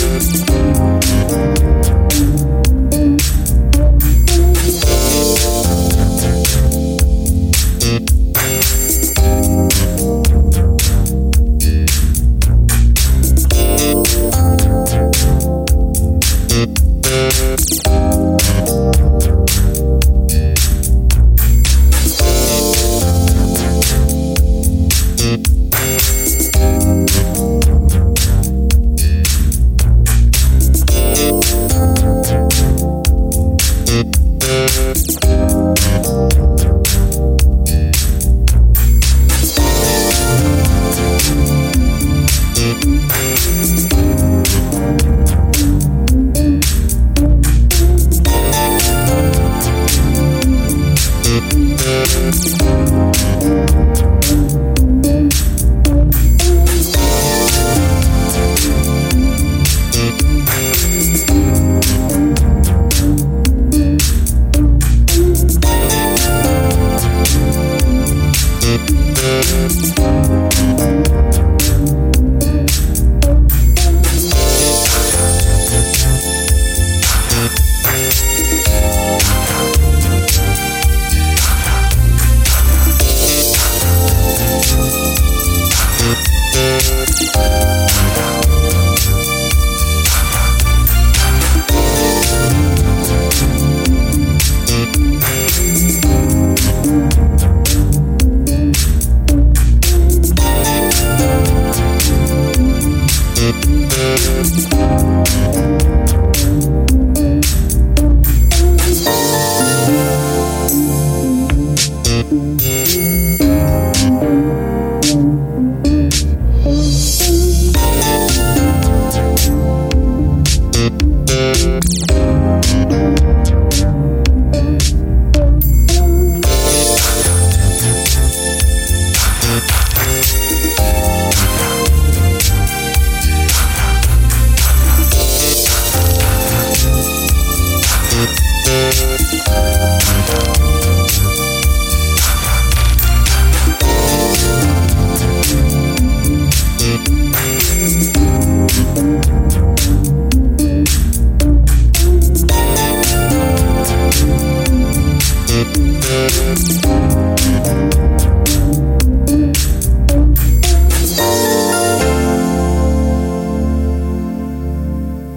thank you Música you